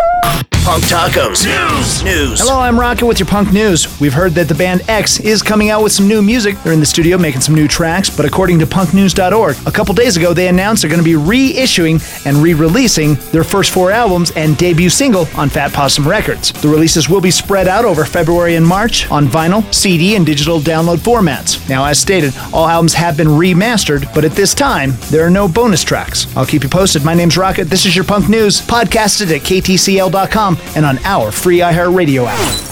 Oh! Punk Tacos. News. News. Hello, I'm Rocket with your punk news. We've heard that the band X is coming out with some new music. They're in the studio making some new tracks, but according to punknews.org, a couple days ago they announced they're going to be reissuing and re releasing their first four albums and debut single on Fat Possum Records. The releases will be spread out over February and March on vinyl, CD, and digital download formats. Now, as stated, all albums have been remastered, but at this time, there are no bonus tracks. I'll keep you posted. My name's Rocket. This is your punk news, podcasted at ktcl.com and on our free iHeartRadio app.